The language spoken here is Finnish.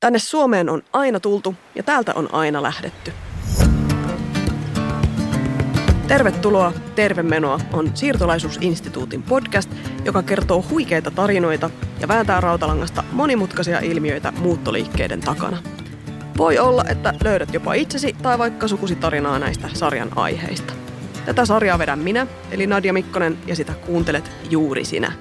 Tänne Suomeen on aina tultu ja täältä on aina lähdetty. Tervetuloa, tervemenoa on Siirtolaisuusinstituutin podcast, joka kertoo huikeita tarinoita ja vääntää rautalangasta monimutkaisia ilmiöitä muuttoliikkeiden takana. Voi olla, että löydät jopa itsesi tai vaikka sukusi tarinaa näistä sarjan aiheista. Tätä sarjaa vedän minä, eli Nadia Mikkonen, ja sitä kuuntelet juuri sinä.